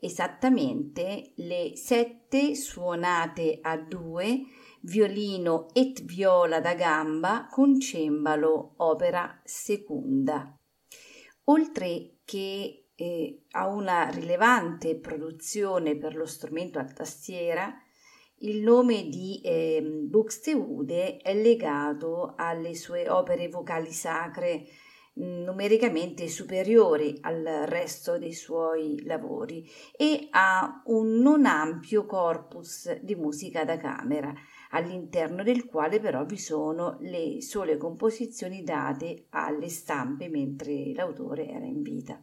esattamente le sette suonate a due, violino et viola da gamba con cembalo, opera seconda. Oltre che eh, a una rilevante produzione per lo strumento a tastiera, il nome di eh, Buxtehude è legato alle sue opere vocali sacre numericamente superiori al resto dei suoi lavori e ha un non ampio corpus di musica da camera, all'interno del quale però vi sono le sole composizioni date alle stampe mentre l'autore era in vita.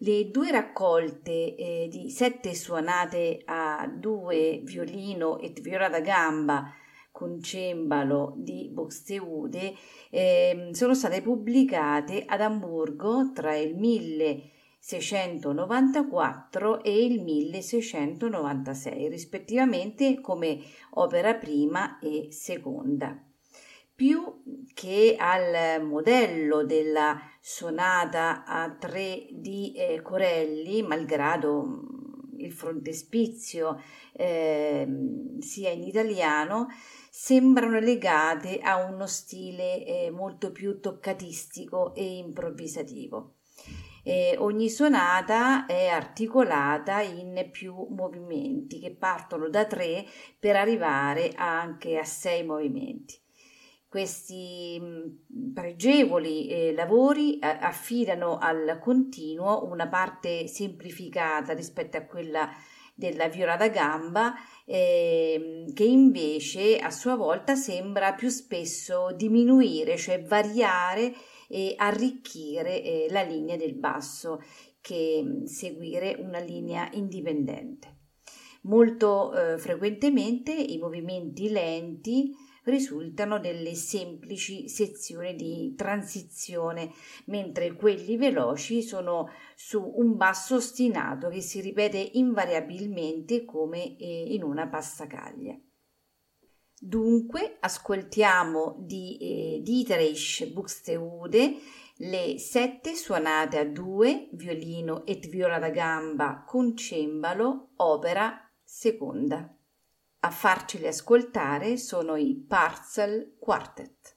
Le due raccolte eh, di sette suonate a due violino e viola da gamba con cembalo di Buxtehude eh, sono state pubblicate ad Amburgo tra il 1694 e il 1696, rispettivamente come opera prima e seconda. Più che al modello della sonata a tre di eh, Corelli, malgrado il frontespizio eh, sia in italiano, sembrano legate a uno stile eh, molto più toccatistico e improvvisativo. Eh, ogni sonata è articolata in più movimenti che partono da tre per arrivare anche a sei movimenti. Questi pregevoli eh, lavori eh, affidano al continuo una parte semplificata rispetto a quella della viola da gamba, eh, che invece a sua volta sembra più spesso diminuire, cioè variare e arricchire eh, la linea del basso che seguire una linea indipendente. Molto eh, frequentemente i movimenti lenti risultano delle semplici sezioni di transizione, mentre quelli veloci sono su un basso ostinato che si ripete invariabilmente come eh, in una passacaglia. Dunque ascoltiamo di eh, Dietrich Buxtehude le sette suonate a due, violino e viola da gamba con cembalo, opera seconda. A farceli ascoltare sono i Parcel Quartet.